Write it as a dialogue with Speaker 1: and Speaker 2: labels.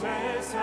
Speaker 1: przez